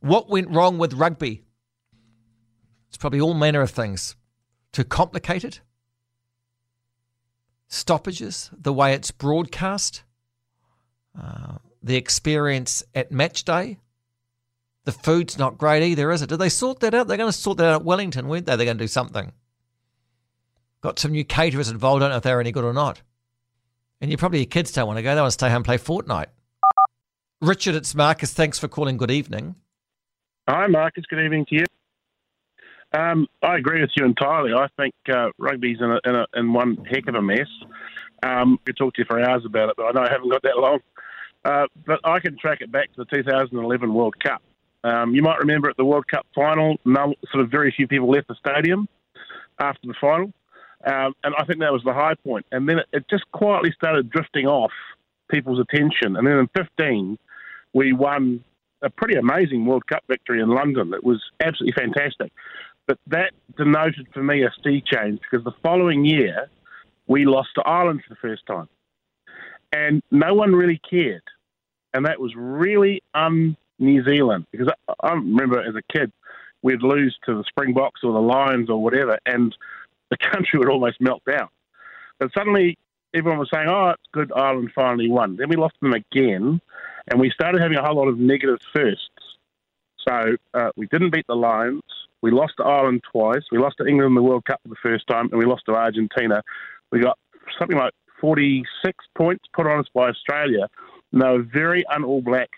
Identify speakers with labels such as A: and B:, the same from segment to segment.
A: What went wrong with rugby? It's probably all manner of things. Too complicated? Stoppages, the way it's broadcast, uh, the experience at match day. The food's not great either, is it? Did they sort that out? They're going to sort that out at Wellington, weren't they? They're going to do something. Got some new caterers involved. I don't know if they're any good or not. And you probably your kids don't want to go. They want to stay home and play Fortnite. Richard, it's Marcus. Thanks for calling. Good evening.
B: Hi, Marcus. Good evening to you. Um, I agree with you entirely. I think uh, rugby's in, a, in, a, in one heck of a mess. Um, we could talk to you for hours about it, but I know I haven't got that long. Uh, but I can track it back to the 2011 World Cup. Um, you might remember at the World Cup final, no, sort of very few people left the stadium after the final. Um, and I think that was the high point. And then it, it, just quietly started drifting off people's attention. And then in 15, we won a pretty amazing World Cup victory in London. It was absolutely fantastic. But that denoted for me a sea change because the following year, we lost to Ireland for the first time. And no one really cared. And that was really un New Zealand because I, I remember as a kid we'd lose to the Springboks or the Lions or whatever, and the country would almost melt down. But suddenly everyone was saying, "Oh, it's good, Ireland finally won." Then we lost them again, and we started having a whole lot of negative firsts. So uh, we didn't beat the Lions. We lost to Ireland twice. We lost to England in the World Cup for the first time, and we lost to Argentina. We got something like 46 points put on us by Australia. And they were very un-All Black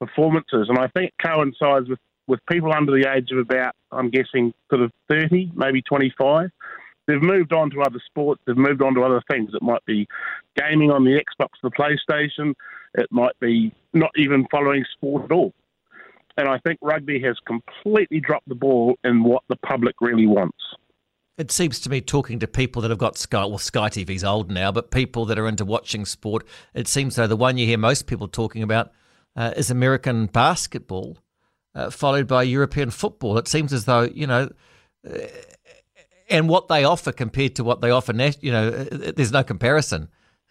B: performances, and I think it coincides with, with people under the age of about, I'm guessing, sort of 30, maybe 25. They've moved on to other sports, they've moved on to other things. It might be gaming on the Xbox, the PlayStation, it might be not even following sport at all. And I think rugby has completely dropped the ball in what the public really wants.
A: It seems to me, talking to people that have got Sky, well, Sky TV's old now, but people that are into watching sport, it seems though the one you hear most people talking about uh, is American basketball, uh, followed by European football. It seems as though you know, uh, and what they offer compared to what they offer, you know, uh, there's no comparison.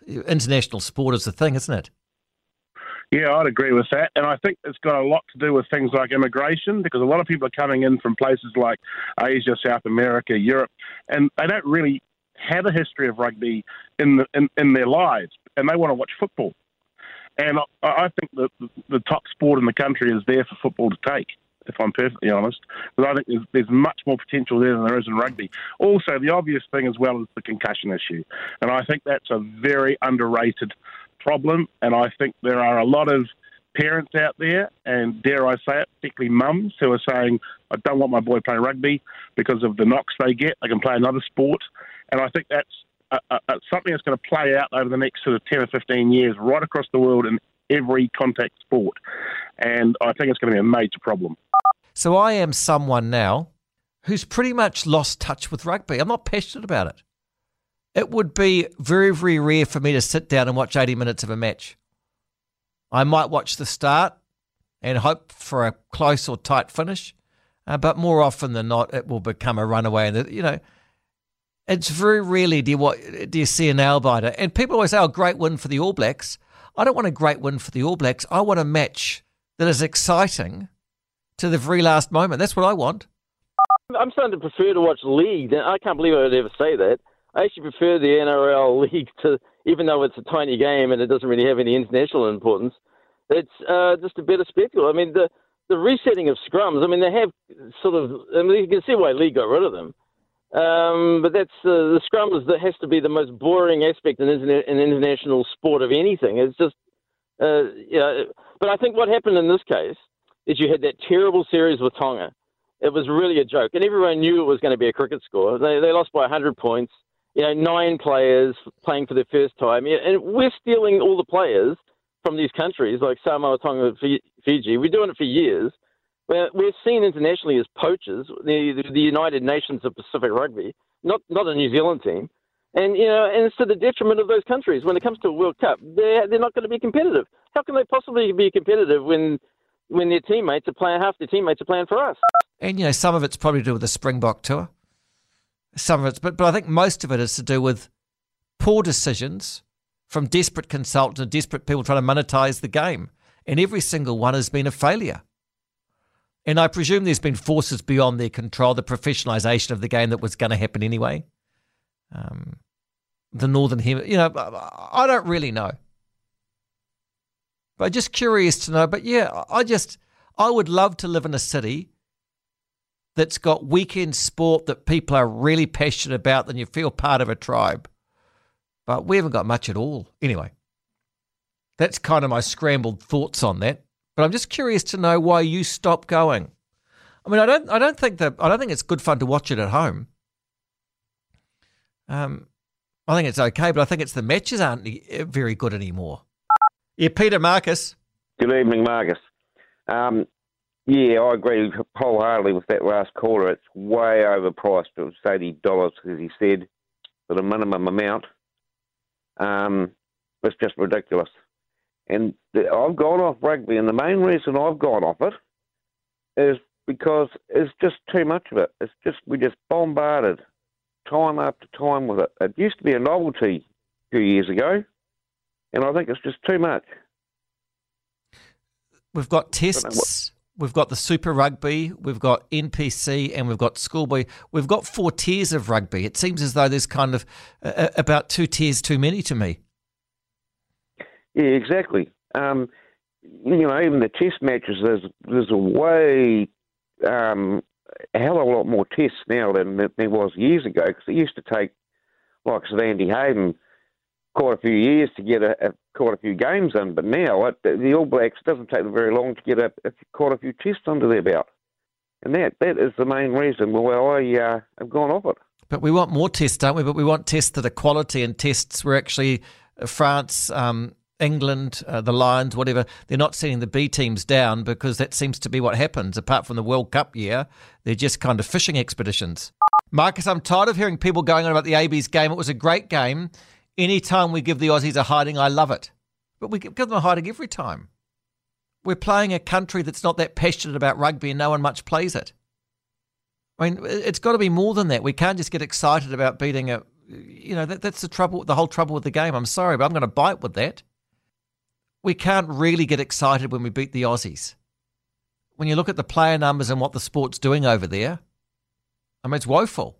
A: International sport is the thing, isn't it?
B: Yeah, I'd agree with that. And I think it's got a lot to do with things like immigration because a lot of people are coming in from places like Asia, South America, Europe, and they don't really have a history of rugby in, the, in, in their lives and they want to watch football. And I, I think that the, top sport in the country is there for football to take if I'm perfectly honest. Because I think there's, there's much more potential there than there is in rugby. Also, the obvious thing as well is the concussion issue. And I think that's a very underrated problem. And I think there are a lot of parents out there, and dare I say it, particularly mums, who are saying, I don't want my boy playing rugby because of the knocks they get. They can play another sport. And I think that's a, a, something that's going to play out over the next sort of 10 or 15 years right across the world in every contact sport. And I think it's going to be a major problem.
A: So I am someone now who's pretty much lost touch with rugby. I'm not passionate about it. It would be very, very rare for me to sit down and watch 80 minutes of a match. I might watch the start and hope for a close or tight finish, uh, but more often than not, it will become a runaway. And you know, it's very rarely do you, do you see a nail biter. And people always say, oh, great win for the All Blacks. I don't want a great win for the All Blacks. I want a match that is exciting to the very last moment. That's what I want.
C: I'm starting to prefer to watch league. I can't believe I would ever say that. I actually prefer the NRL league to, even though it's a tiny game and it doesn't really have any international importance. It's uh, just a better spectacle. I mean, the the resetting of scrums. I mean, they have sort of. I mean, you can see why league got rid of them. Um, but that's uh, the scrum is, that has to be the most boring aspect in, internet, in international sport of anything. It's just, uh, yeah. But I think what happened in this case is you had that terrible series with Tonga. It was really a joke, and everyone knew it was going to be a cricket score. They, they lost by 100 points. You know, nine players playing for the first time, and we're stealing all the players from these countries like Samoa, Tonga, Fiji. We're doing it for years we're seen internationally as poachers, the, the United Nations of Pacific Rugby, not not a New Zealand team. And you know, and it's to the detriment of those countries. When it comes to a World Cup, they're they're not going to be competitive. How can they possibly be competitive when when their teammates are playing half their teammates are playing for us?
A: And you know, some of it's probably to do with the Springbok tour. Some of it's, but but I think most of it is to do with poor decisions from desperate consultants and desperate people trying to monetize the game. And every single one has been a failure. And I presume there's been forces beyond their control, the professionalisation of the game that was going to happen anyway. Um, the Northern Hemisphere, you know, I don't really know. But just curious to know. But yeah, I just, I would love to live in a city that's got weekend sport that people are really passionate about, then you feel part of a tribe. But we haven't got much at all. Anyway, that's kind of my scrambled thoughts on that. But I'm just curious to know why you stopped going. I mean, I don't, I don't think that, I don't think it's good fun to watch it at home. Um, I think it's okay, but I think it's the matches aren't very good anymore. Yeah, Peter Marcus.
D: Good evening, Marcus. Um, yeah, I agree wholeheartedly with that last caller. It's way overpriced. It was eighty dollars, as he said, for the minimum amount. Um, it's just ridiculous. And I've gone off rugby, and the main reason I've gone off it is because it's just too much of it. It's just we just bombarded time after time with it. It used to be a novelty a few years ago, and I think it's just too much.
A: We've got tests. We've got the Super Rugby, we've got NPC, and we've got Schoolboy. We've got four tiers of rugby. It seems as though there's kind of uh, about two tiers too many to me.
D: Yeah, exactly. Um, you know, even the test matches, there's there's a way um, a hell of a lot more tests now than there was years ago because it used to take, like Andy Hayden, quite a few years to get a, a, quite a few games in. But now it, the All Blacks doesn't take them very long to get a, a, quite a few tests under their belt, and that that is the main reason why I uh, have gone off it.
A: But we want more tests, don't we? But we want tests that are quality and tests where actually uh, France, um, England, uh, the Lions, whatever, they're not sending the B teams down because that seems to be what happens. Apart from the World Cup year, they're just kind of fishing expeditions. Marcus, I'm tired of hearing people going on about the AB's game. It was a great game. Anytime we give the Aussies a hiding, I love it. But we give them a hiding every time. We're playing a country that's not that passionate about rugby and no one much plays it. I mean, it's got to be more than that. We can't just get excited about beating a, you know, that, that's the trouble, the whole trouble with the game. I'm sorry, but I'm going to bite with that we can't really get excited when we beat the Aussies. When you look at the player numbers and what the sport's doing over there, I mean, it's woeful.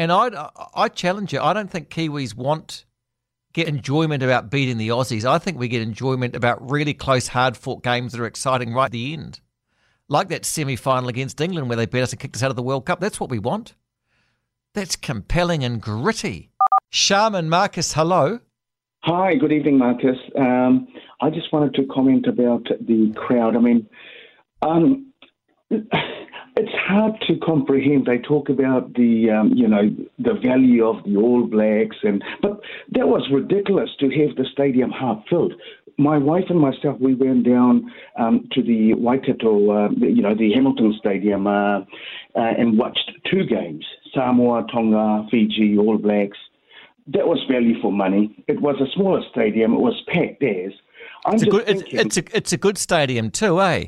A: And I, I challenge you. I don't think Kiwis want get enjoyment about beating the Aussies. I think we get enjoyment about really close, hard fought games that are exciting right at the end. Like that semi final against England where they beat us and kicked us out of the World Cup. That's what we want. That's compelling and gritty. Shaman Marcus, hello.
E: Hi, good evening, Marcus. Um, I just wanted to comment about the crowd. I mean, um, it's hard to comprehend. They talk about the, um, you know, the value of the All Blacks, and but that was ridiculous to have the stadium half filled. My wife and myself, we went down um, to the Waikato, uh, you know, the Hamilton Stadium, uh, uh, and watched two games: Samoa, Tonga, Fiji, All Blacks that was value for money. It was a smaller stadium. It was packed as.
A: I'm it's, a good, it's, it's, a, it's a good stadium too, eh?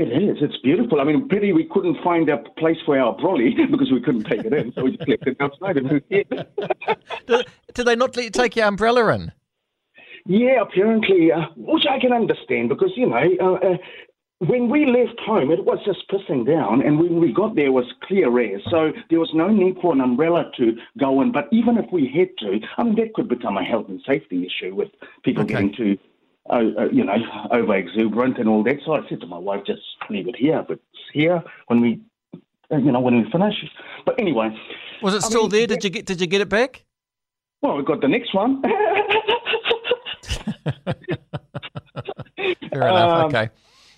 E: It is. It's beautiful. I mean, pity we couldn't find a place for our brolly because we couldn't take it in, so we just left it outside.
A: do, do they not let you take your umbrella in?
E: Yeah, apparently, uh, which I can understand because you know uh, uh, when we left home, it was just pissing down, and when we got there, it was clear air. So there was no need for an umbrella to go in. But even if we had to, I mean, that could become a health and safety issue with people okay. getting too, uh, uh, you know, over exuberant and all that. So I said to my wife, just leave it here. But it's here when we, uh, you know, when we finish. But anyway,
A: was it still I mean, there? Did you get? Did you get it back?
E: Well, we got the next one.
A: Fair enough. Um, okay.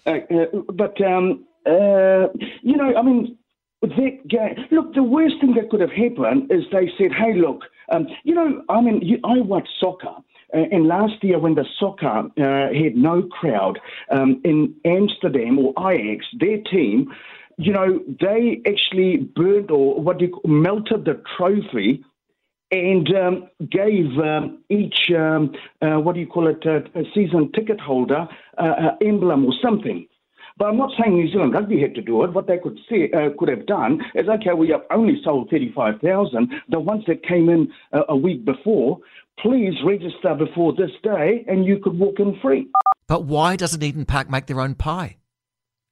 E: Uh, uh, but um, uh, you know, I mean, that game. Look, the worst thing that could have happened is they said, "Hey, look, um, you know, I mean, you, I watch soccer." And last year, when the soccer uh, had no crowd um, in Amsterdam or Ajax, their team, you know, they actually burned or what do you call, melted the trophy and um, gave um, each, um, uh, what do you call it, uh, a season ticket holder uh, emblem or something. But I'm not saying New Zealand Rugby had to do it. What they could see, uh, could have done is, okay, we have only sold 35,000. The ones that came in uh, a week before, please register before this day and you could walk in free.
A: But why doesn't Eden Park make their own pie?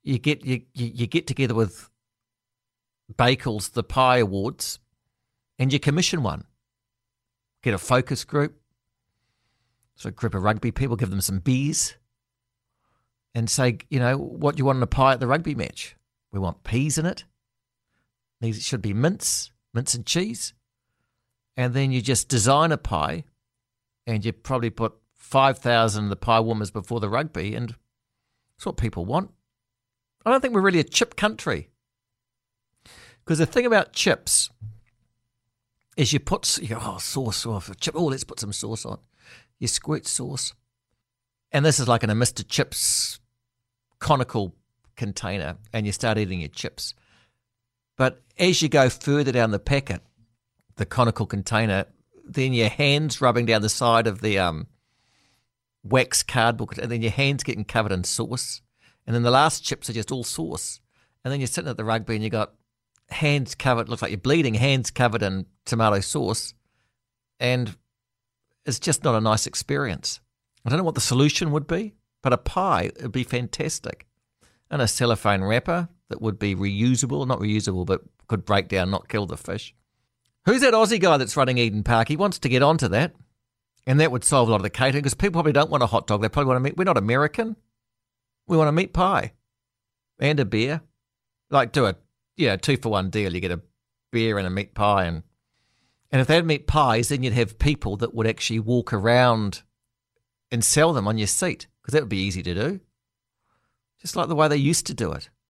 A: you get you, you, get together with Bakels, the Pie Awards, and you commission one. Get a focus group, so a group of rugby people, give them some beers, and say, you know, what do you want in a pie at the rugby match. We want peas in it. These should be mince, mince and cheese. And then you just design a pie, and you probably put 5,000 of the pie warmers before the rugby, and that's what people want. I don't think we're really a chip country. Because the thing about chips is you put you oh sauce oh, off chip. Oh, let's put some sauce on. You squirt sauce, and this is like in a Mr. Chips conical container, and you start eating your chips. But as you go further down the packet, the conical container, then your hands rubbing down the side of the um, wax cardboard, and then your hands getting covered in sauce, and then the last chips are just all sauce, and then you're sitting at the rugby and you got hands covered, looks like you're bleeding, hands covered in tomato sauce, and it's just not a nice experience. I don't know what the solution would be, but a pie would be fantastic. And a cellophane wrapper that would be reusable, not reusable, but could break down, not kill the fish. Who's that Aussie guy that's running Eden Park? He wants to get onto that. And that would solve a lot of the catering because people probably don't want a hot dog. They probably want to meet. We're not American. We want a meat pie and a beer. Like do a know, two for one deal. You get a beer and a meat pie, and and if they had meat pies, then you'd have people that would actually walk around and sell them on your seat because that would be easy to do, just like the way they used to do it.